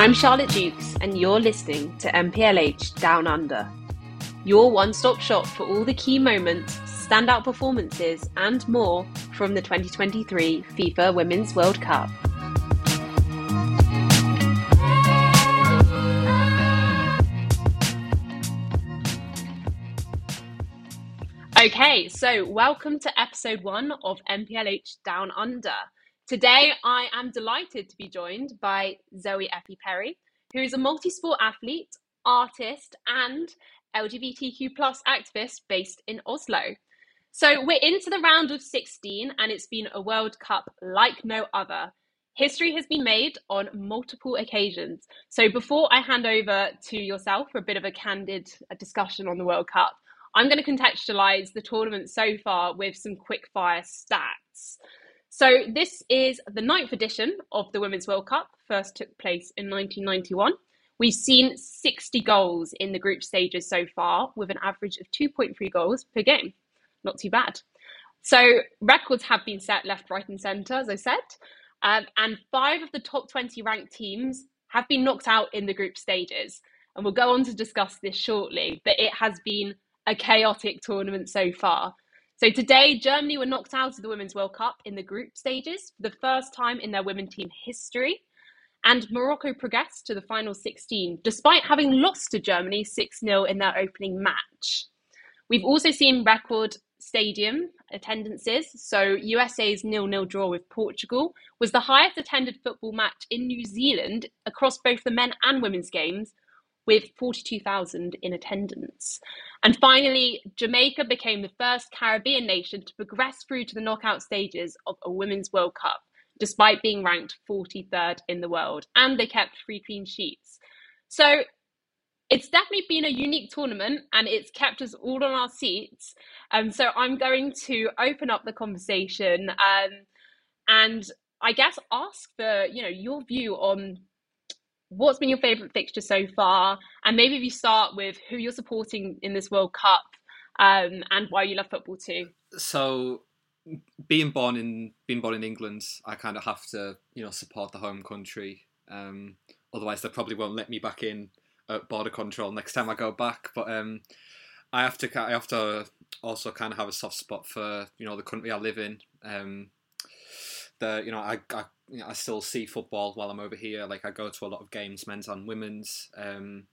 I'm Charlotte Dukes, and you're listening to MPLH Down Under, your one stop shop for all the key moments, standout performances, and more from the 2023 FIFA Women's World Cup. Okay, so welcome to episode one of MPLH Down Under. Today, I am delighted to be joined by Zooey Effy Perry, who is a multi sport athlete, artist, and LGBTQ plus activist based in Oslo. So, we're into the round of 16, and it's been a World Cup like no other. History has been made on multiple occasions. So, before I hand over to yourself for a bit of a candid discussion on the World Cup, I'm going to contextualize the tournament so far with some quick fire stats. So this is the ninth edition of the Women's World Cup, first took place in 1991. We've seen 60 goals in the group stages so far, with an average of 2.3 goals per game. Not too bad. So records have been set left, right, and centre, as I said. Um, and five of the top 20 ranked teams have been knocked out in the group stages. And we'll go on to discuss this shortly, but it has been a chaotic tournament so far. So today, Germany were knocked out of the Women's World Cup in the group stages for the first time in their women team history. And Morocco progressed to the final 16, despite having lost to Germany 6 0 in their opening match. We've also seen record stadium attendances. So USA's nil-nil draw with Portugal was the highest attended football match in New Zealand across both the men and women's games, with 42,000 in attendance. And finally, Jamaica became the first Caribbean nation to progress through to the knockout stages of a Women's World Cup, despite being ranked 43rd in the world. And they kept three clean sheets. So it's definitely been a unique tournament and it's kept us all on our seats. Um, so I'm going to open up the conversation um, and I guess ask for you know your view on what's been your favourite fixture so far? And maybe if you start with who you're supporting in this World Cup um, and why you love football too. So, being born in being born in England, I kind of have to you know support the home country. Um, otherwise, they probably won't let me back in at border control next time I go back. But um, I have to I have to also kind of have a soft spot for you know the country I live in. Um, the you know I, I you know, I still see football while I'm over here. Like I go to a lot of games, men's and women's, um,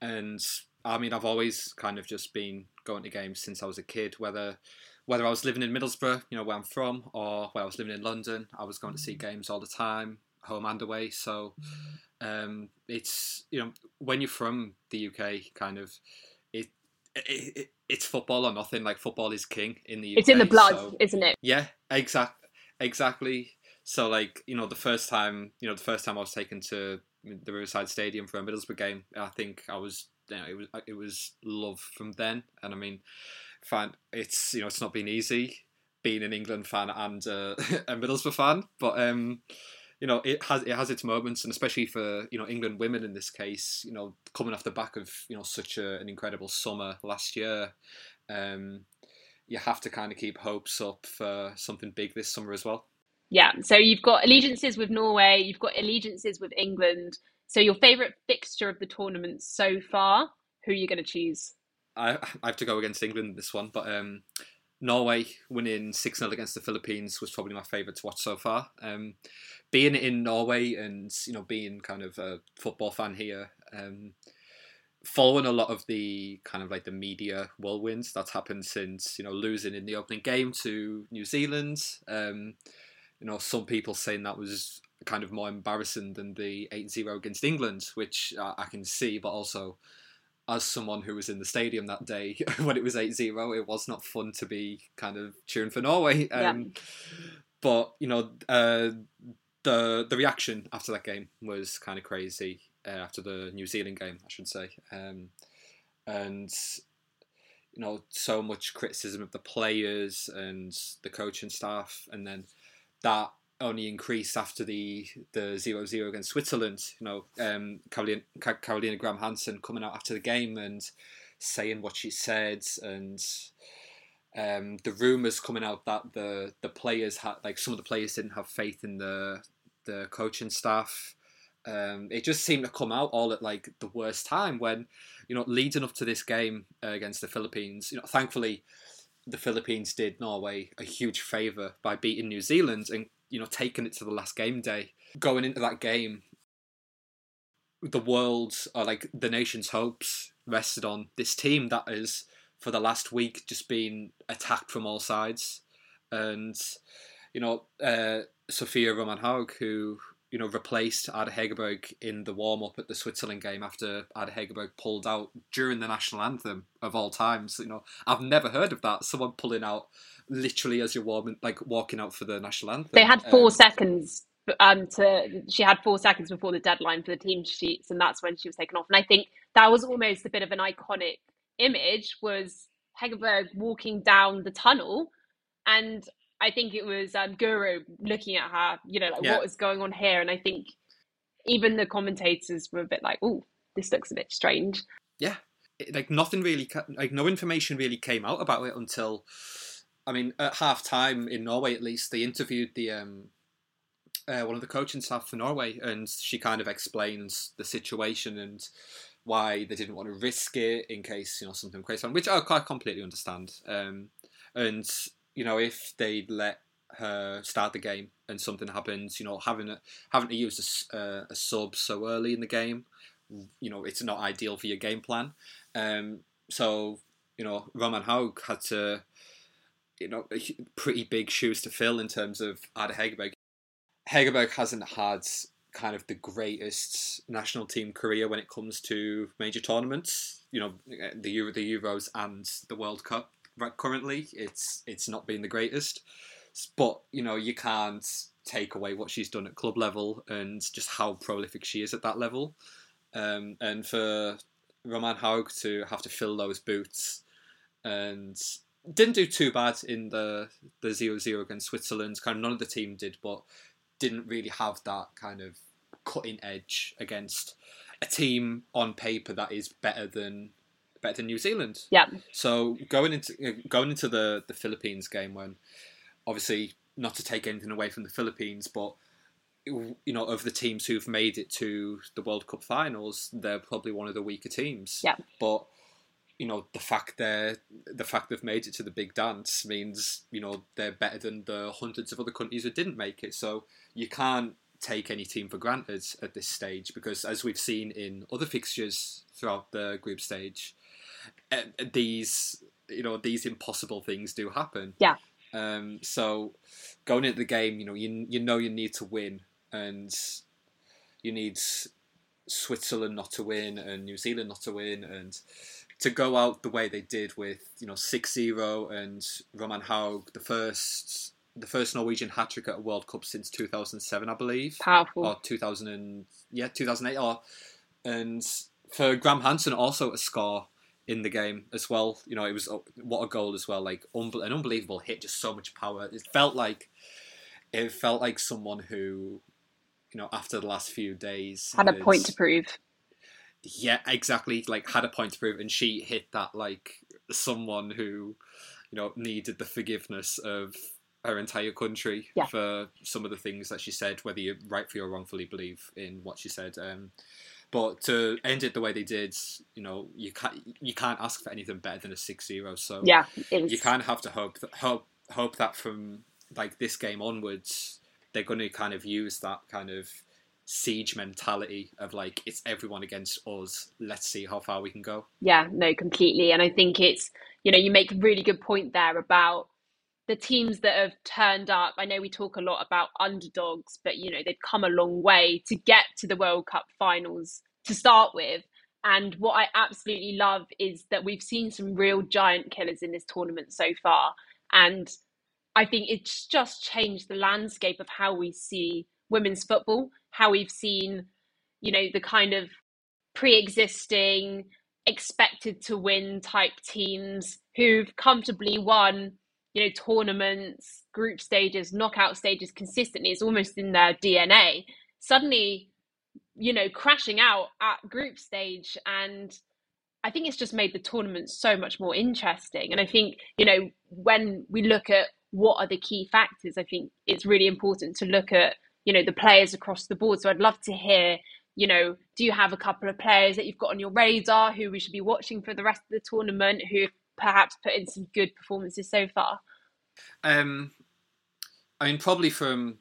and I mean I've always kind of just been going to games since I was a kid. Whether whether I was living in Middlesbrough, you know where I'm from, or where I was living in London, I was going to see games all the time, home and away. So um, it's you know when you're from the UK, kind of it, it, it it's football or nothing. Like football is king in the UK. It's in the blood, so, isn't it? Yeah, exact, exactly. So like you know the first time you know the first time I was taken to the Riverside Stadium for a Middlesbrough game, I think I was you know, it was it was love from then, and I mean, fan it's you know it's not been easy being an England fan and uh, a Middlesbrough fan, but um, you know it has it has its moments, and especially for you know England women in this case, you know coming off the back of you know such a, an incredible summer last year, um, you have to kind of keep hopes up for something big this summer as well. Yeah, so you've got allegiances with Norway, you've got allegiances with England. So your favourite fixture of the tournament so far, who are you going to choose? I, I have to go against England this one, but um, Norway winning 6 0 against the Philippines was probably my favourite to watch so far. Um, being in Norway and you know being kind of a football fan here, um, following a lot of the kind of like the media whirlwinds that's happened since you know losing in the opening game to New Zealand. Um, you know, some people saying that was kind of more embarrassing than the 8-0 against England, which uh, I can see, but also as someone who was in the stadium that day when it was 8-0, it was not fun to be kind of cheering for Norway. Um, yeah. But, you know, uh, the the reaction after that game was kind of crazy, uh, after the New Zealand game, I should say. Um, and you know, so much criticism of the players and the coaching staff, and then that only increased after the the zero zero against Switzerland. You know, um, Caroline, Caroline Graham Hansen coming out after the game and saying what she said, and um, the rumors coming out that the the players had like some of the players didn't have faith in the the coaching staff. Um, it just seemed to come out all at like the worst time when, you know, leading up to this game uh, against the Philippines. You know, thankfully, the Philippines did Norway a huge favour by beating New Zealand and you know taking it to the last game day. Going into that game, the world's or like the nation's hopes rested on this team that is for the last week just been attacked from all sides, and you know uh, Sophie Roman Haug who you know, replaced Ada Hegerberg in the warm up at the Switzerland game after Ada Hegerberg pulled out during the national anthem of all times. You know, I've never heard of that. Someone pulling out literally as you're warming, like walking out for the national anthem. They had four um, seconds. Um, to she had four seconds before the deadline for the team sheets, and that's when she was taken off. And I think that was almost a bit of an iconic image. Was Hegerberg walking down the tunnel, and I think it was um, Guro looking at her, you know, like yeah. what is going on here, and I think even the commentators were a bit like, "Oh, this looks a bit strange." Yeah, it, like nothing really, like no information really came out about it until, I mean, at half time in Norway at least, they interviewed the um, uh, one of the coaching staff for Norway, and she kind of explains the situation and why they didn't want to risk it in case you know something crazy, on which I quite completely understand. Um, and you know, if they'd let her start the game and something happens, you know, having a, having to use a, uh, a sub so early in the game, you know, it's not ideal for your game plan. Um, so you know, Roman Haug had to, you know, pretty big shoes to fill in terms of Ada Hegerberg. Hegerberg hasn't had kind of the greatest national team career when it comes to major tournaments. You know, the Euro, the Euros, and the World Cup currently. It's it's not been the greatest, but you know you can't take away what she's done at club level and just how prolific she is at that level. Um, and for Roman Haug to have to fill those boots and didn't do too bad in the the 0-0 against Switzerland. Kind of none of the team did, but didn't really have that kind of cutting edge against a team on paper that is better than better than New Zealand. Yeah. So going into going into the the Philippines game when obviously not to take anything away from the Philippines, but you know of the teams who've made it to the World Cup finals, they're probably one of the weaker teams. Yeah. But you know the fact they're the fact they've made it to the big dance means you know they're better than the hundreds of other countries that didn't make it. So you can't take any team for granted at this stage because as we've seen in other fixtures throughout the group stage, uh, these you know these impossible things do happen. Yeah. Um, so going into the game, you know, you you know you need to win, and you need Switzerland not to win and New Zealand not to win, and to go out the way they did with you know 6-0 and Roman Haug, the first the first Norwegian hat trick at a World Cup since 2007, I believe. Powerful. Or 2000 and yeah 2008 or and for Graham Hansen also a score in the game as well. You know, it was oh, what a goal as well, like un- an unbelievable hit, just so much power. It felt like it felt like someone who, you know, after the last few days had a point to prove. Yeah, exactly. Like had a point to prove, and she hit that like someone who, you know, needed the forgiveness of her entire country yeah. for some of the things that she said, whether you rightfully or wrongfully believe in what she said. Um, but to end it the way they did, you know, you can't you can't ask for anything better than a 6-0. So yeah, you kind of have to hope that hope hope that from like this game onwards, they're going to kind of use that kind of siege mentality of like it's everyone against us. Let's see how far we can go. Yeah, no, completely. And I think it's you know you make a really good point there about the teams that have turned up, I know we talk a lot about underdogs, but you know, they've come a long way to get to the World Cup finals to start with. And what I absolutely love is that we've seen some real giant killers in this tournament so far. And I think it's just changed the landscape of how we see women's football, how we've seen, you know, the kind of pre existing, expected to win type teams who've comfortably won you know tournaments group stages knockout stages consistently it's almost in their dna suddenly you know crashing out at group stage and i think it's just made the tournament so much more interesting. And i think you know when we look at what are the key factors i think it's really important to look at you know the players across the board. So i'd love to hear you know, do you have a couple of players that you've got on your radar who we should be watching for the rest of the tournament who perhaps put in some good performances so far? Um, I mean, probably from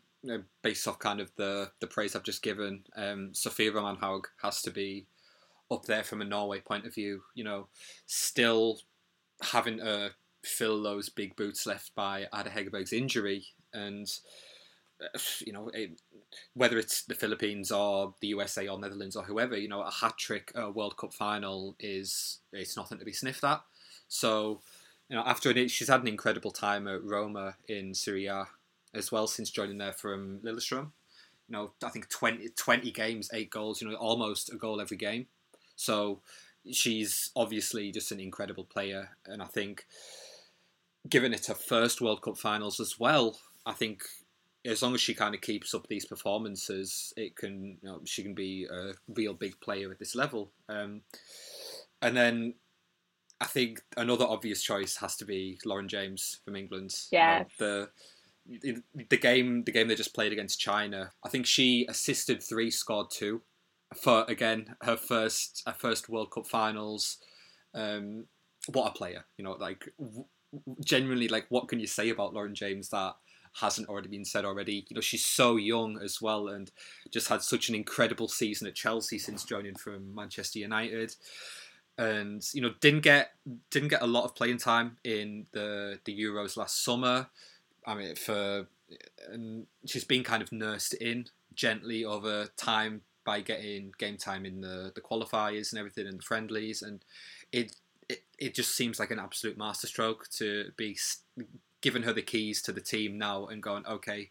based off kind of the the praise I've just given, um, Sophie Roman Haug has to be up there from a Norway point of view. You know, still having to fill those big boots left by Ada Hegerberg's injury, and uh, you know, it, whether it's the Philippines or the USA or Netherlands or whoever, you know, a hat trick a World Cup final is it's nothing to be sniffed at. So, you know, after she's had an incredible time at Roma in Serie A as well since joining there from Lillestrøm. You know, I think 20, 20 games, eight goals. You know, almost a goal every game. So she's obviously just an incredible player, and I think, given it her first World Cup finals as well, I think as long as she kind of keeps up these performances, it can you know, she can be a real big player at this level. Um, and then I think another obvious choice has to be Lauren James from England. Yeah. The the game the game they just played against China. I think she assisted three, scored two. For again her first her first World Cup finals. Um, what a player! You know, like w- genuinely, like what can you say about Lauren James that hasn't already been said already? You know, she's so young as well, and just had such an incredible season at Chelsea since joining from Manchester United and you know didn't get didn't get a lot of playing time in the the Euros last summer. I mean, for and she's been kind of nursed in gently over time by getting game time in the the qualifiers and everything and the friendlies, and it it, it just seems like an absolute masterstroke to be giving her the keys to the team now and going okay,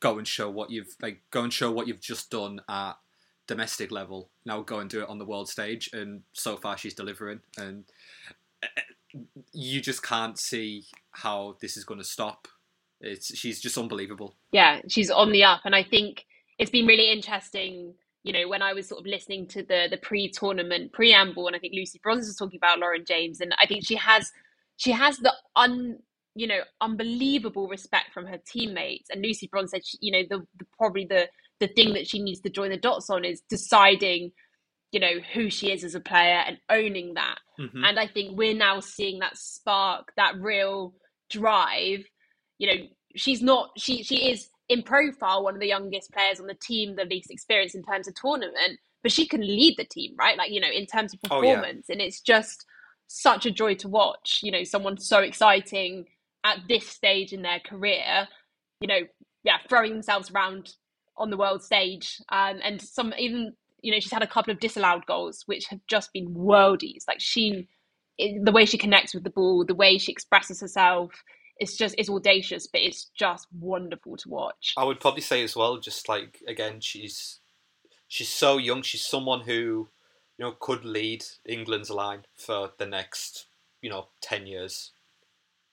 go and show what you've like go and show what you've just done at domestic level now go and do it on the world stage and so far she's delivering. And eh, eh, you just can't see how this is going to stop. It's she's just unbelievable. Yeah she's on the up and i think it's been really interesting you know when i was sort of listening to the the pre-tournament preamble and i think lucy bronze was talking about lauren james and i think she has she has the un you know unbelievable respect from her teammates. And lucy bronze said she, you know the, the probably the the thing that she needs to join the dots on is deciding you know who she is as a player and owning that mm-hmm. and i think we're now seeing that spark that real drive you know she's not she she is in profile one of the youngest players on the team the least experienced in terms of tournament but she can lead the team right like you know in terms of performance oh, yeah. and it's just such a joy to watch you know someone so exciting at this stage in their career you know yeah throwing themselves around on the world stage. Um, and some even you know she's had a couple of disallowed goals which have just been worldies. Like she, the way she connects with the ball, the way she expresses herself. It's just it's audacious, but it's just wonderful to watch. I would probably say as well, just like again, she's she's so young. She's someone who you know could lead England's line for the next you know ten years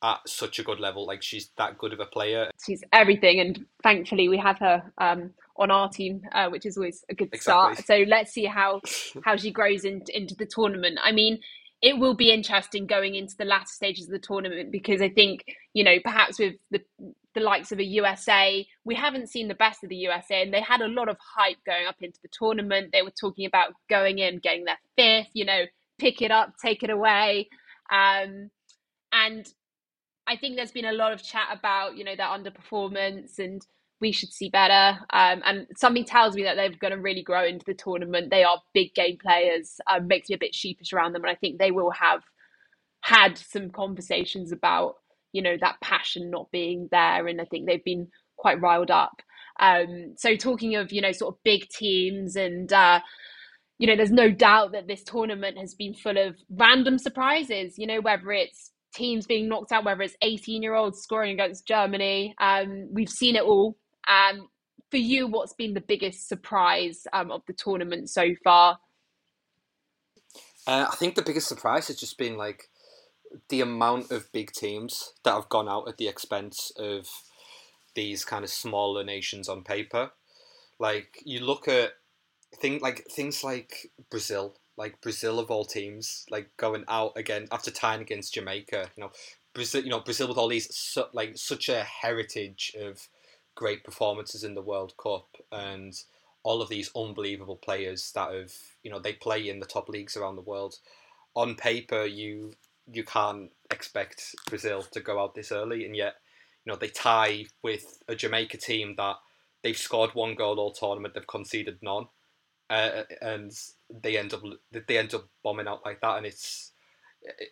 at such a good level. Like she's that good of a player. She's everything, and thankfully we have her um, on our team, uh, which is always a good exactly. start. So let's see how how she grows into into the tournament. I mean. It will be interesting going into the latter stages of the tournament because I think you know perhaps with the the likes of a USA, we haven't seen the best of the USA, and they had a lot of hype going up into the tournament. They were talking about going in, getting their fifth, you know, pick it up, take it away. Um, and I think there's been a lot of chat about you know their underperformance and we should see better. Um, and something tells me that they're going to really grow into the tournament. They are big game players. Um, makes me a bit sheepish around them, and I think they will have had some conversations about you know that passion not being there, and I think they've been quite riled up. Um, so talking of you know sort of big teams and. Uh, you know, there's no doubt that this tournament has been full of random surprises. You know, whether it's teams being knocked out, whether it's 18 year olds scoring against Germany. Um, we've seen it all. Um, for you, what's been the biggest surprise um, of the tournament so far? Uh, I think the biggest surprise has just been like the amount of big teams that have gone out at the expense of these kind of smaller nations on paper. Like you look at thing like things like Brazil like Brazil of all teams, like going out again after tying against Jamaica. You know, Brazil. You know, Brazil with all these su- like such a heritage of great performances in the World Cup, and all of these unbelievable players that have you know they play in the top leagues around the world. On paper, you you can't expect Brazil to go out this early, and yet you know they tie with a Jamaica team that they've scored one goal all tournament, they've conceded none, uh, and they end up they end up bombing out like that, and it's.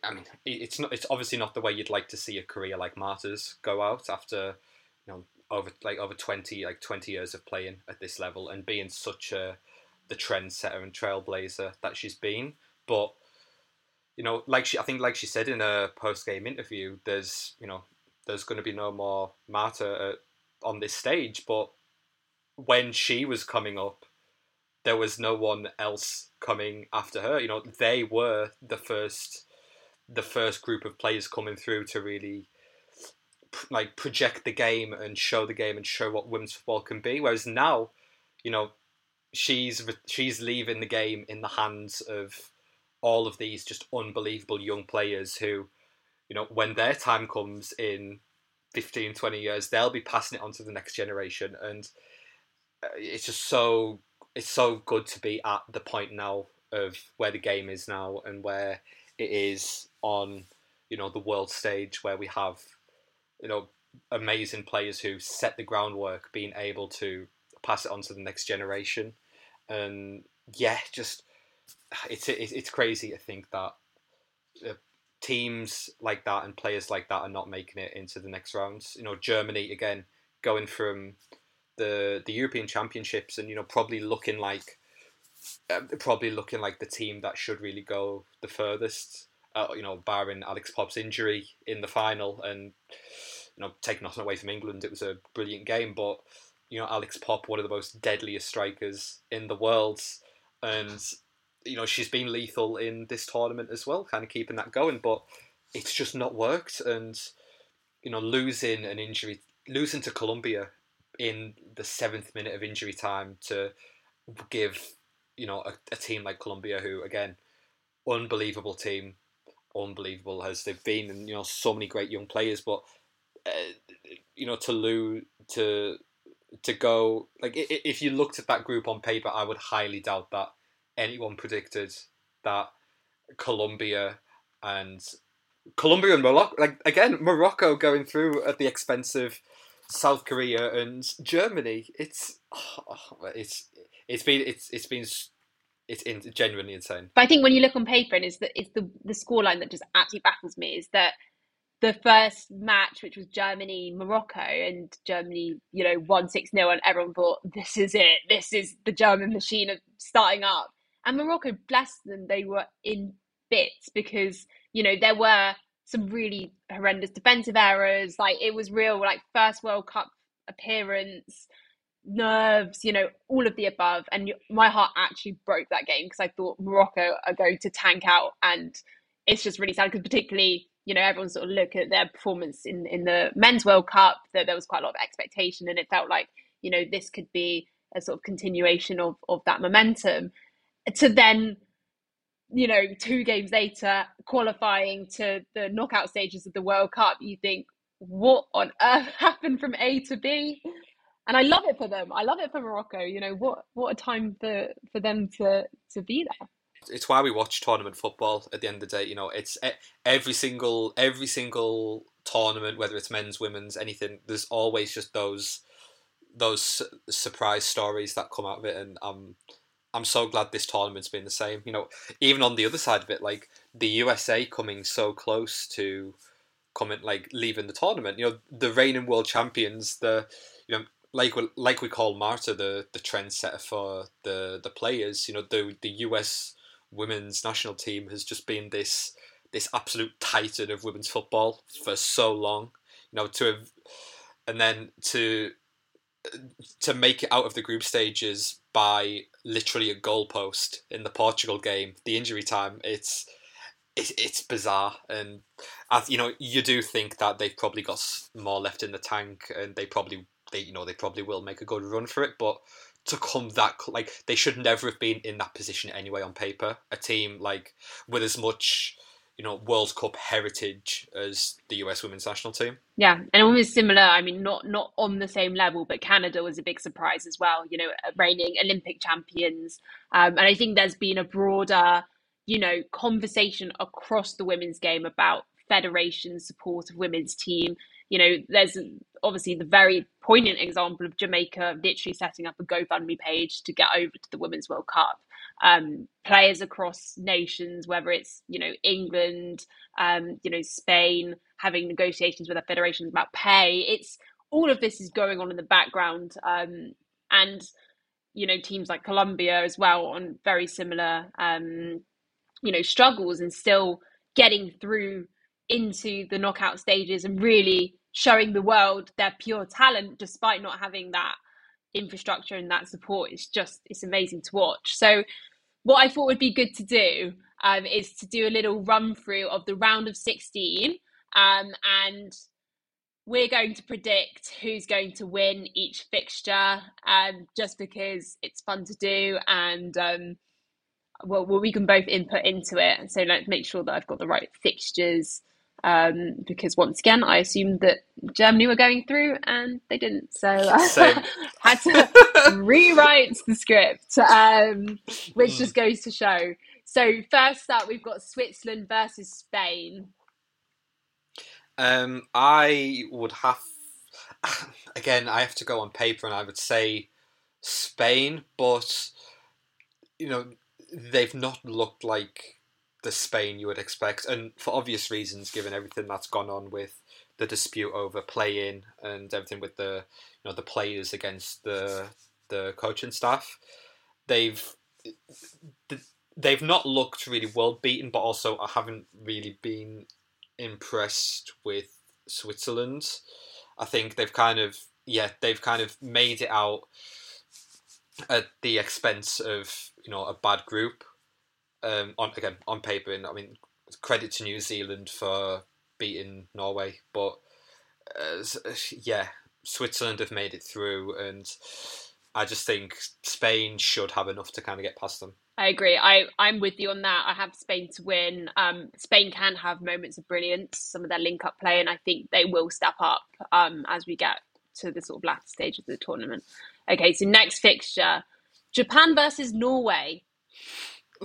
I mean, it's not. It's obviously not the way you'd like to see a career like Marta's go out after, you know, over like over twenty like twenty years of playing at this level and being such a the trendsetter and trailblazer that she's been. But you know, like she, I think, like she said in a post game interview, there's you know, there's going to be no more Marta on this stage. But when she was coming up, there was no one else coming after her. You know, they were the first, the first group of players coming through to really like project the game and show the game and show what women's football can be. Whereas now, you know, she's she's leaving the game in the hands of all of these just unbelievable young players who, you know, when their time comes in 15, 20 years, they'll be passing it on to the next generation. And uh, it's just so it's so good to be at the point now of where the game is now and where it is on you know the world stage where we have you know amazing players who set the groundwork being able to pass it on to the next generation. And yeah just it's it's crazy to think that uh, teams like that and players like that are not making it into the next rounds. You know Germany again going from the the European Championships and you know probably looking like uh, probably looking like the team that should really go the furthest uh, you know barring Alex Popp's injury in the final and you know, taking nothing away from England, it was a brilliant game. But you know, Alex Popp, one of the most deadliest strikers in the world, and you know she's been lethal in this tournament as well, kind of keeping that going. But it's just not worked, and you know, losing an injury, losing to Colombia in the seventh minute of injury time to give you know a, a team like Colombia, who again, unbelievable team, unbelievable as they've been, and you know so many great young players, but uh, you know, to lose to to go like if you looked at that group on paper, I would highly doubt that anyone predicted that Colombia and Colombia and Morocco, like again, Morocco going through at the expense of South Korea and Germany. It's oh, it's it's been it's it's been it's in, genuinely insane. But I think when you look on paper, and it's the it's the the scoreline that just absolutely baffles me is that the first match, which was Germany Morocco, and Germany, you know, won 6 0, and everyone thought, this is it. This is the German machine of starting up. And Morocco, bless them, they were in bits because, you know, there were some really horrendous defensive errors. Like, it was real, like, first World Cup appearance, nerves, you know, all of the above. And my heart actually broke that game because I thought Morocco are going to tank out. And it's just really sad because, particularly, you know, everyone sort of look at their performance in, in the men's World Cup, that there was quite a lot of expectation and it felt like, you know, this could be a sort of continuation of, of that momentum. To then, you know, two games later, qualifying to the knockout stages of the World Cup, you think, what on earth happened from A to B? And I love it for them. I love it for Morocco. You know, what what a time for, for them to to be there it's why we watch tournament football at the end of the day you know it's every single every single tournament whether it's men's women's anything there's always just those those surprise stories that come out of it and i'm i'm so glad this tournament's been the same you know even on the other side of it like the usa coming so close to coming like leaving the tournament you know the reigning world champions the you know like like we call Marta the the trendsetter for the the players. You know the the US women's national team has just been this this absolute titan of women's football for so long. You know, to have, and then to to make it out of the group stages by literally a goalpost in the Portugal game, the injury time. It's it's, it's bizarre, and you know you do think that they've probably got more left in the tank, and they probably they you know they probably will make a good run for it, but to come that like they should never have been in that position anyway on paper. A team like with as much you know World Cup heritage as the US women's national team. Yeah, and almost similar. I mean, not not on the same level, but Canada was a big surprise as well. You know, reigning Olympic champions, um, and I think there's been a broader, you know, conversation across the women's game about federation support of women's team. You know, there's obviously the very poignant example of Jamaica literally setting up a GoFundMe page to get over to the Women's World Cup um, players across nations, whether it's you know England, um, you know Spain, having negotiations with their federations about pay. It's all of this is going on in the background, um, and you know teams like Colombia as well on very similar um, you know struggles and still getting through into the knockout stages and really showing the world their pure talent despite not having that infrastructure and that support it's just it's amazing to watch so what I thought would be good to do um, is to do a little run through of the round of 16 um, and we're going to predict who's going to win each fixture um, just because it's fun to do and um, well, well, we can both input into it. So let's make sure that i've got the right fixtures um, because once again, I assumed that Germany were going through and they didn't. So uh, had to rewrite the script, um, which just goes to show. So first up, we've got Switzerland versus Spain. Um, I would have again. I have to go on paper, and I would say Spain, but you know they've not looked like the Spain you would expect, and for obvious reasons, given everything that's gone on with the dispute over play-in and everything with the you know the players against the the coaching staff, they've they've not looked really world beaten, but also I haven't really been impressed with Switzerland. I think they've kind of yeah they've kind of made it out at the expense of you know a bad group um, on again on paper, and I mean credit to New Zealand for beating Norway, but uh, yeah, Switzerland have made it through, and I just think Spain should have enough to kind of get past them. I agree. I, I'm with you on that. I have Spain to win. Um, Spain can have moments of brilliance, some of their link up play, and I think they will step up um, as we get to the sort of latter stage of the tournament. Okay, so next fixture Japan versus Norway.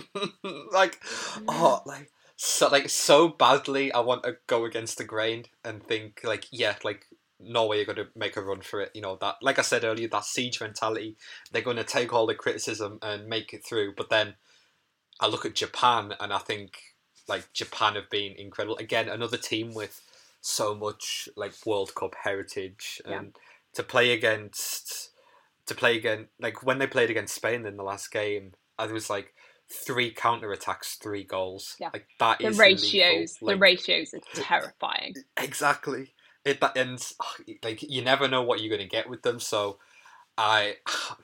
like, oh, like so, like so badly. I want to go against the grain and think like, yeah, like Norway are going to make a run for it. You know that, like I said earlier, that siege mentality. They're going to take all the criticism and make it through. But then I look at Japan and I think like Japan have been incredible. Again, another team with so much like World Cup heritage and yeah. to play against to play again like when they played against Spain in the last game, I was like three counter attacks, three goals. Yeah. Like that the ratios. Like, the ratios are terrifying. Exactly. It and like you never know what you're going to get with them. So I,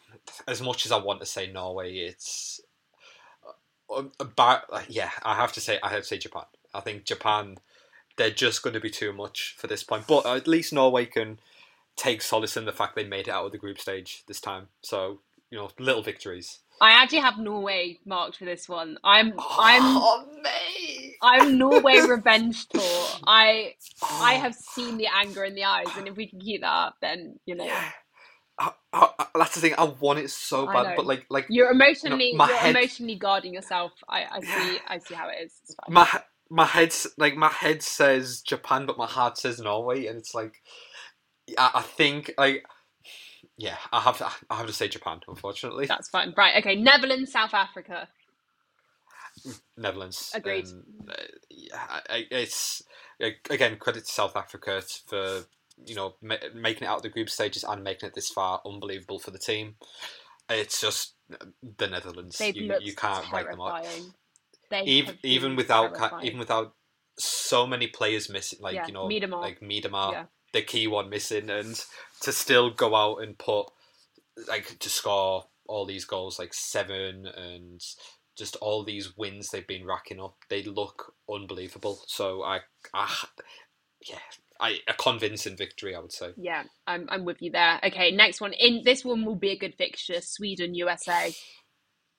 as much as I want to say Norway, it's about uh, yeah. I have to say I have to say Japan. I think Japan, they're just going to be too much for this point. But at least Norway can take solace in the fact they made it out of the group stage this time. So you know, little victories. I actually have Norway marked for this one. I'm oh, I'm mate. I'm Norway revenge tour. I oh. I have seen the anger in the eyes, and if we can keep that up, then you know. Yeah. I, I, that's the thing. I want it so bad, but like, like you're emotionally, you know, you're head, emotionally guarding yourself. I, I see, I see how it is. My my head's like my head says Japan, but my heart says Norway, and it's like, I, I think like yeah, I have to. I have to say Japan. Unfortunately, that's fine. Right. Okay. Netherlands, South Africa. Netherlands. Agreed. Um, it's again credit to South Africa for you know ma- making it out of the group stages and making it this far. Unbelievable for the team. It's just the Netherlands. They've you, you can't terrifying. write them up. They even even without terrifying. even without so many players missing, like yeah, you know, Miedema. like Miedema, yeah. the key one missing, and to still go out and put like to score all these goals, like seven and just all these wins they've been racking up. They look unbelievable. So I, I yeah, I, a convincing victory, I would say. Yeah, I'm, I'm with you there. Okay, next one. In this one will be a good fixture: Sweden USA.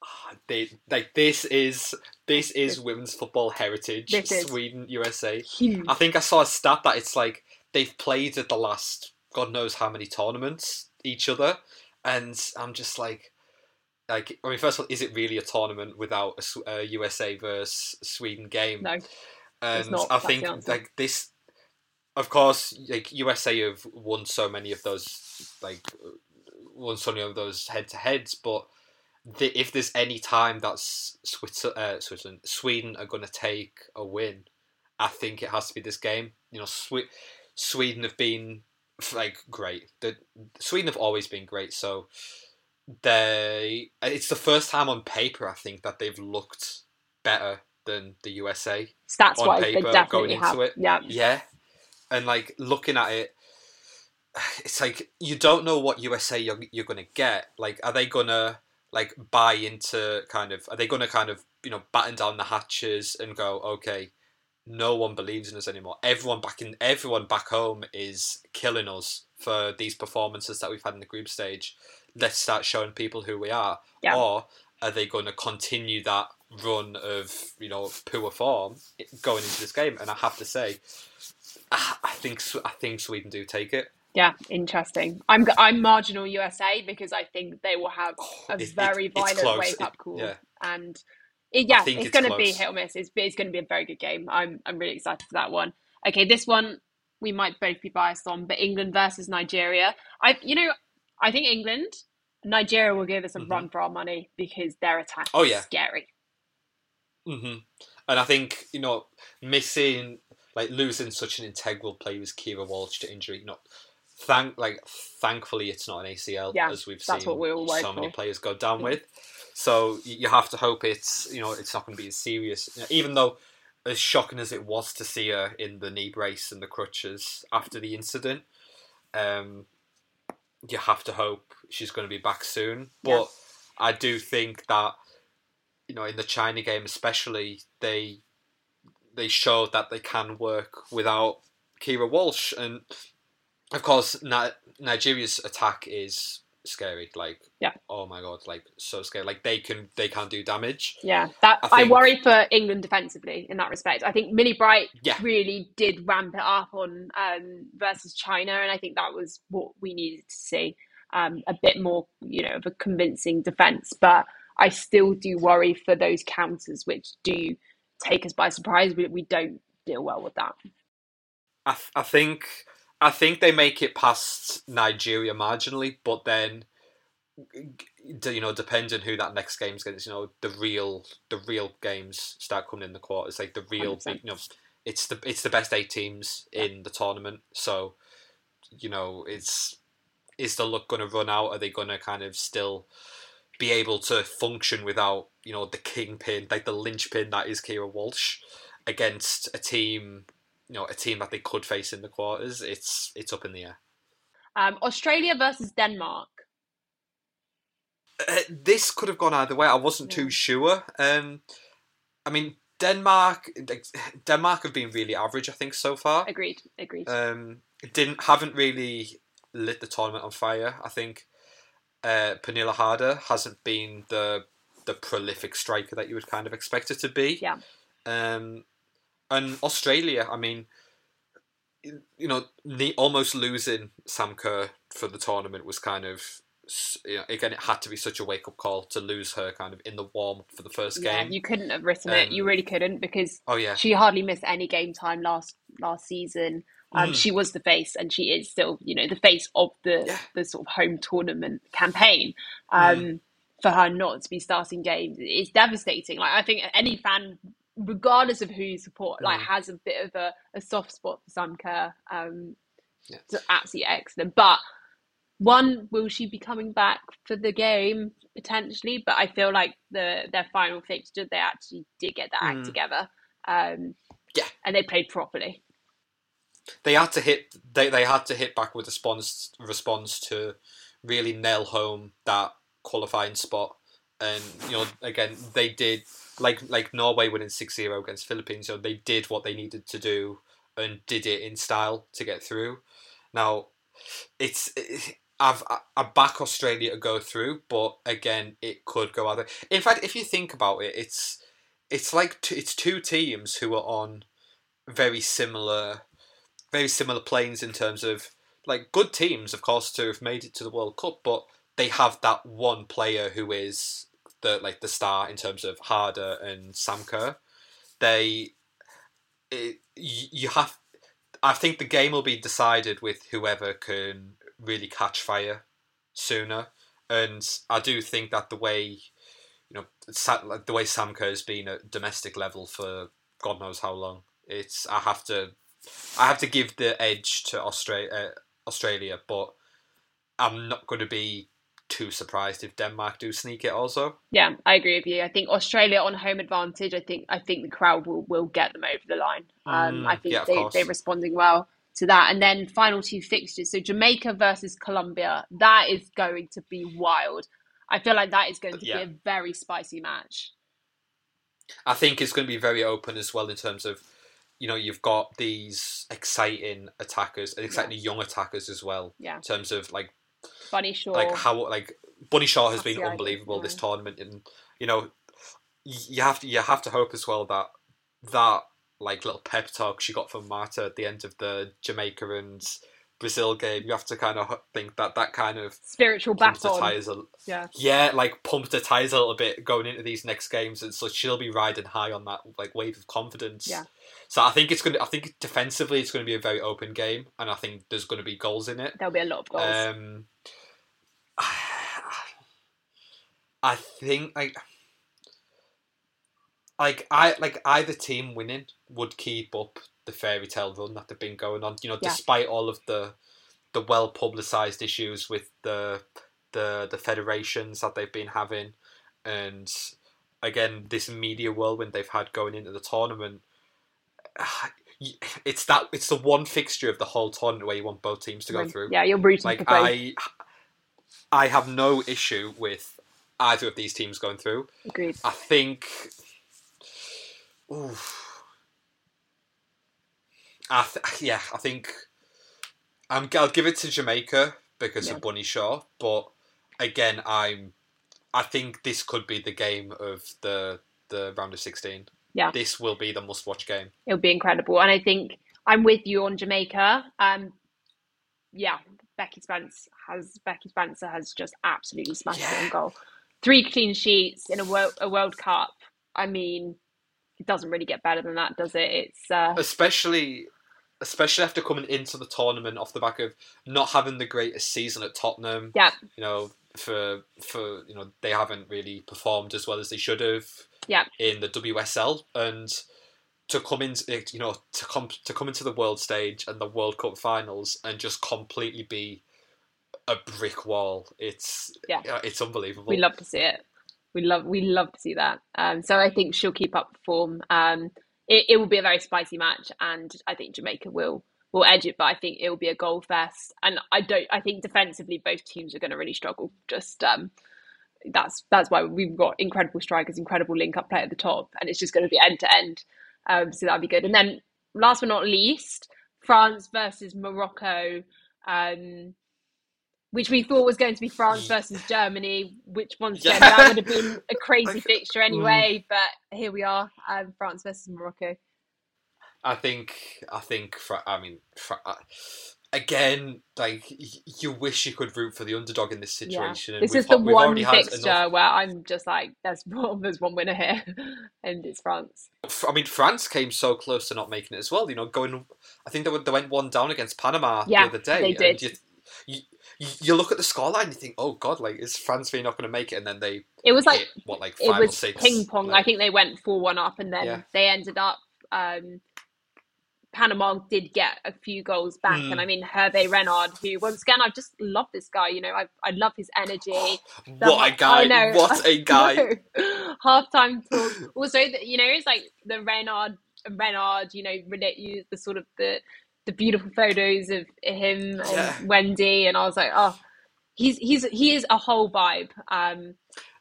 Ah, they like this is this is women's football heritage. Sweden, USA. Huge. I think I saw a stat that it's like they've played at the last God knows how many tournaments each other, and I'm just like, like I mean, first of all, is it really a tournament without a, a USA versus Sweden game? No, and not. I think like this, of course, like USA have won so many of those, like won so many of those head to heads, but. The, if there's any time that Switzer, uh, Switzerland, Sweden are going to take a win, I think it has to be this game. You know, Swe- Sweden have been like great. The Sweden have always been great. So they, uh, it's the first time on paper I think that they've looked better than the USA. stats on wise, they paper, definitely going have. it. Yeah, Yeah, and like looking at it, it's like you don't know what USA you're you're gonna get. Like, are they gonna like buy into kind of? Are they gonna kind of you know batten down the hatches and go okay? No one believes in us anymore. Everyone back in everyone back home is killing us for these performances that we've had in the group stage. Let's start showing people who we are. Yeah. Or are they going to continue that run of you know poor form going into this game? And I have to say, I think I think Sweden do take it. yeah, interesting. I'm I'm marginal USA because I think they will have oh, a It- it- very it's violent wake up call, yeah. and it, yeah, it's, it's going to be hit or miss. It's it's going to be a very good game. I'm I'm really excited for that one. Okay, this one we might both be biased on, but England versus Nigeria. I you know I think England. Nigeria will give us a Mhm. run for our money because their attack Oh, is yeah. scary. hmm And I think you know missing like losing such an integral player as Keira Walsh to injury. You know, thank like thankfully it's not an ACL Yeah, as we've that's seen what we all worried so many for. players go down with. So you have to hope it's you know it's not going to be as serious. Even though as shocking as it was to see her in the knee brace and the crutches after the incident, um, you have to hope she's going to be back soon. But Yeah. I do think that you know in the China game especially they they showed that they can work without Keira Walsh and of course Ni- Nigeria's attack is scary like Yeah. oh my god like so scary like they can they can do damage Yeah, that I I, worry for England defensively in that respect. I think Millie Bright Yeah. really did ramp it up on um, versus China, and I think that was what we needed to see um, a bit more, you know, of a convincing defense. But I still do worry for those counters, which do take us by surprise. We, we don't deal well with that. I, th- I think I think they make it past Nigeria marginally, but then you know, depending who that next game's against, you know, the real the real games start coming in the quarters, like the real 100%. big, you know, it's the it's the best eight teams in the tournament. So, you know, it's is the luck going to run out? Are they going to kind of still be able to function without you know the kingpin, like the linchpin that is Keira Walsh, against a team, you know, a team that they could face in the quarters? It's it's up in the air. Um, Australia versus Denmark. Uh, this could have gone either way. I wasn't too sure. Um, I mean, Denmark, Denmark have been really average, I think, so far. Agreed. Agreed. Um, didn't haven't really lit the tournament on fire. I think uh, Pernille Harder hasn't been the the prolific striker that you would kind of expect her to be. Yeah. Um, and Australia, I mean, you know, almost losing Sam Kerr for the tournament was kind of. You know, again, it had to be such a wake up call to lose her kind of in the warm for the first yeah, game. you couldn't have written it. You Um, really couldn't because Oh yeah, she hardly missed any game time last last season. Um, Mm. She was the face, and she is still, you know, the face of the Yeah. the sort of home tournament campaign. Um, For her not to be starting games is devastating. Like I think any fan, regardless of who you support, like Mm. has a bit of a, a soft spot for Sam Kerr. Um, it's absolutely excellent. But one, will she be coming back for the game potentially? But I feel like the their final fixture, they actually did get their act Mm. together. Um, Yeah. and they played properly. they had to hit they, they had to hit back with a response response to really nail home that qualifying spot and you know again they did like like Norway winning 6-0 against Philippines so they did what they needed to do and did it in style to get through now it's I've I back Australia to go through, but again, it could go other. In fact, if you think about it, it's it's like t- it's two teams who are on very similar, very similar planes in terms of like good teams, of course, to have made it to the World Cup, but they have that one player who is the like the star in terms of Harder and Sam Kerr. They, it, you have. I think the game will be decided with whoever can really catch fire sooner, and I do think that the way, you know, like the way Sam has been at domestic level for God knows how long, it's I have to, I have to give the edge to Australia. Uh, Australia, but I'm not going to be too surprised if Denmark do sneak it also. Yeah, I agree with you. I think Australia on home advantage. I think I think the crowd will, will get them over the line. Um, mm, I think yeah, they, they're responding well to that. And then final two fixtures. So Jamaica versus Colombia. That is going to be wild. I feel like that is going to yeah. be a very spicy match. I think it's going to be very open as well in terms of, you know, you've got these exciting attackers, exciting yeah. young attackers as well. Yeah. In terms of like Bunny Shaw. Like how like Bunny Shaw has That's been unbelievable this tournament, and you know you have to you have to hope as well that that like little pep talk she got from Marta at the end of the Jamaica and Brazil game. You have to kind of think that that kind of spiritual battle. Yeah, yeah, like pumped her tires a little bit going into these next games, and so she'll be riding high on that like wave of confidence. Yeah. So I think it's going to. I think defensively it's going to be a very open game, and I think there's going to be goals in it. There'll be a lot of goals. Um, I think like like I like either team winning would keep up the fairy tale run that they've been going on. You know, yeah. despite all of the the well publicized issues with the the the federations that they've been having, and again this media whirlwind they've had going into the tournament. It's that it's the one fixture of the whole tournament where you want both teams to go through. Yeah, you're rooting like. I I have no issue with either of these teams going through. Agreed. I think. Oof. I th- yeah, I think I'm. I'll give it to Jamaica because yeah. of Bunny Shaw, but again, I'm. I think this could be the game of the the round of sixteen. Yeah, this will be the must-watch game. It'll be incredible, and I think I'm with you on Jamaica. Um, yeah, Becky Spence has Becky Spencer has just absolutely smashed yeah. it in goal. Three clean sheets in a world, a World Cup. I mean, it doesn't really get better than that, does it? It's uh... especially especially after coming into the tournament off the back of not having the greatest season at Tottenham. Yeah, you know, for for you know they haven't really performed as well as they should have. Yeah, in the WSL and to come in, you know, to come to come into the world stage and the World Cup finals and just completely be a brick wall. It's yeah, it's unbelievable. We love to see it. We love we love to see that. Um, so I think she'll keep up form. Um, it, it will be a very spicy match, and I think Jamaica will will edge it. But I think it will be a goal fest, and I don't. I think defensively, both teams are going to really struggle. Just um, that's that's why we've got incredible strikers, incredible link up play at the top, and it's just going to be end to end. Um, so that'd be good. And then last but not least, France versus Morocco. Um, which we thought was going to be France versus Germany, which once again yeah. that would have been a crazy fixture anyway. But here we are, um, France versus Morocco. I think, I think, I mean, uh, again, like you wish you could root for the underdog in this situation. Yeah. This is the one fixture enough... where I'm just like, there's one, there's one winner here, and it's France. I mean, France came so close to not making it as well. You know, going, I think they, were, they went one down against Panama yeah, the other day. They did. You, you, you look at the scoreline, you think, oh god, like is France really not going to make it? And then they it was like hit, what like five it was or six ping pong. Like, I think they went four one up, and then yeah. they ended up. Um, Panama did get a few goals back, mm. and I mean Hervé Renard, who once again I just love this guy. You know, I I love his energy. what a guy! Know, what a guy! Halftime talk. Also, you know, it's like the Renard Renard. You know, you the sort of the the beautiful photos of him yeah. and Wendy, and I was like, oh, he's he's he is a whole vibe. Um,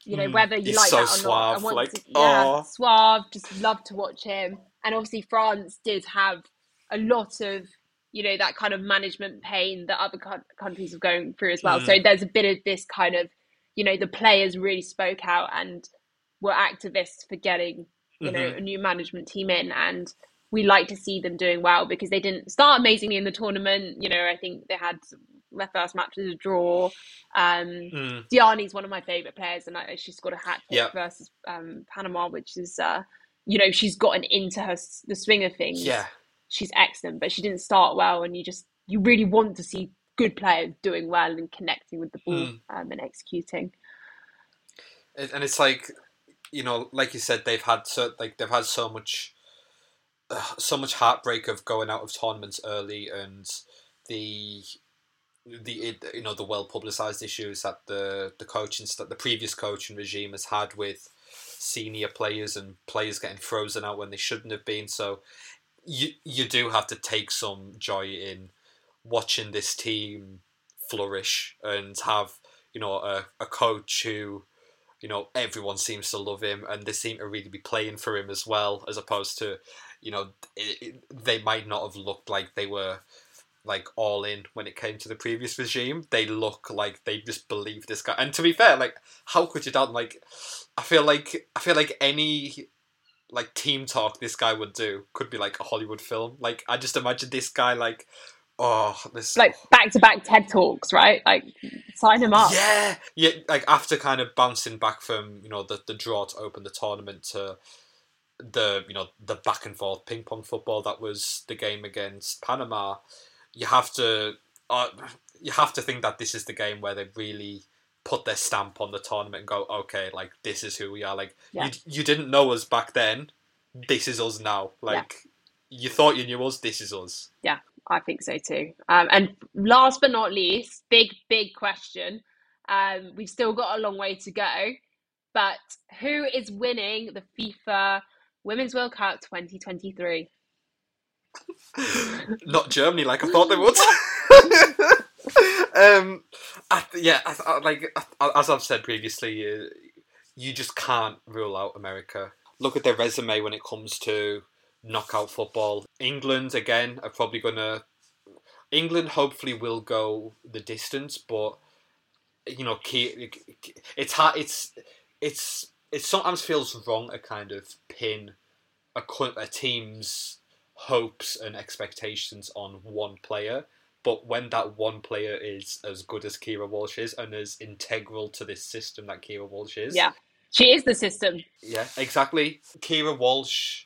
you know, mm, whether you like so that or suave, not, I want like, to, yeah, suave. Just love to watch him. And obviously, France did have a lot of you know that kind of management pain that other countries are going through as well. Mm. So there's a bit of this kind of you know the players really spoke out and were activists for getting you mm-hmm. know a new management team in and we like to see them doing well because they didn't start amazingly in the tournament. You know, I think they had their first match was a draw. Um, mm. Diani's one of my favorite players, and I, she scored a hat trick yep. versus um, Panama, which is, uh, you know, she's gotten into her the swing of things. Yeah, she's excellent, but she didn't start well, and you just you really want to see good players doing well and connecting with the ball mm. um, and executing. And it's like, you know, like you said, they've had so like they've had so much so much heartbreak of going out of tournaments early and the the you know the well publicized issues that the the coaching that the previous coaching regime has had with senior players and players getting frozen out when they shouldn't have been. So you you do have to take some joy in watching this team flourish and have you know a, a coach who you know everyone seems to love him and they seem to really be playing for him as well as opposed to you know, it, it, they might not have looked like they were like all in when it came to the previous regime. They look like they just believe this guy. And to be fair, like how could you doubt? Like, I feel like I feel like any like team talk this guy would do could be like a Hollywood film. Like I just imagine this guy like. Oh, this like back to back TED talks, right? Like sign him up. Yeah, yeah. Like after kind of bouncing back from you know the the draw to open the tournament to the you know the back and forth ping pong football that was the game against Panama, you have to uh, you have to think that this is the game where they really put their stamp on the tournament and go, okay, like this is who we are. Like yeah. you, you didn't know us back then. This is us now. Like yeah. you thought you knew us. This is us. Yeah, I think so too. Um, and last but not least, big big question. Um, we've still got a long way to go, but who is winning the FIFA Women's World Cup 2023. Not Germany, like I thought they would. um, I, yeah, I, I, like as I've said previously, uh, you just can't rule out America. Look at their resume when it comes to knockout football. England again are probably gonna. England hopefully will go the distance, but you know, it's hard. It's it's it sometimes feels wrong to kind of pin a, a team's hopes and expectations on one player. But when that one player is as good as Keira Walsh is and as integral to this system that Keira Walsh is. Yeah. She is the system. Yeah, exactly. Keira Walsh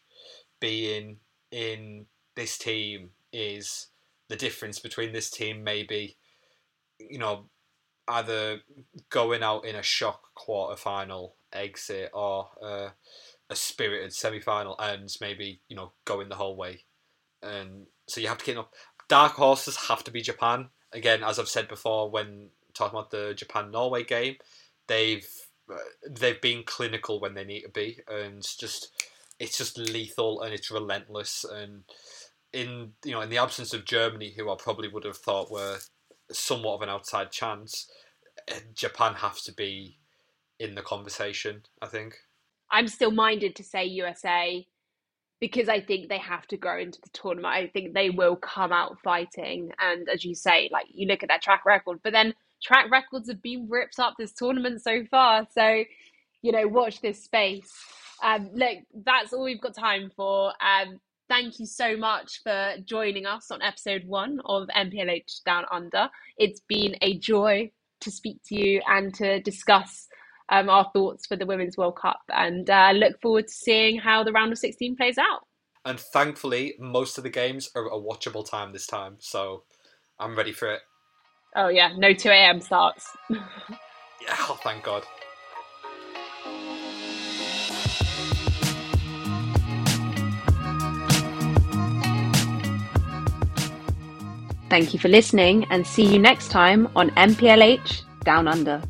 being in this team is the difference between this team maybe, you know, either going out in a shock quarter final exit or uh, a spirited semi final and maybe you know going the whole way. And so you have to keep up. Dark horses have to be Japan again, as I've said before when talking about the Japan Norway game. They've uh, they've been clinical when they need to be, and just it's just lethal and it's relentless. And in you know in the absence of Germany, who I probably would have thought were somewhat of an outside chance, Japan have to be in the conversation. I think. I'm still minded to say USA because I think they have to grow into the tournament. I think they will come out fighting. And as you say, like you look at their track record, but then track records have been ripped up this tournament so far. So, you know, watch this space. Um, look, that's all we've got time for. Um, thank you so much for joining us on episode one of MPLH Down Under. It's been a joy to speak to you and to discuss um, our thoughts for the Women's World Cup and uh, look forward to seeing how the round of 16 plays out. And thankfully, most of the games are a watchable time this time, so I'm ready for it. Oh, yeah, no 2 a.m. starts. yeah, oh, thank God. Thank you for listening and see you next time on MPLH Down Under.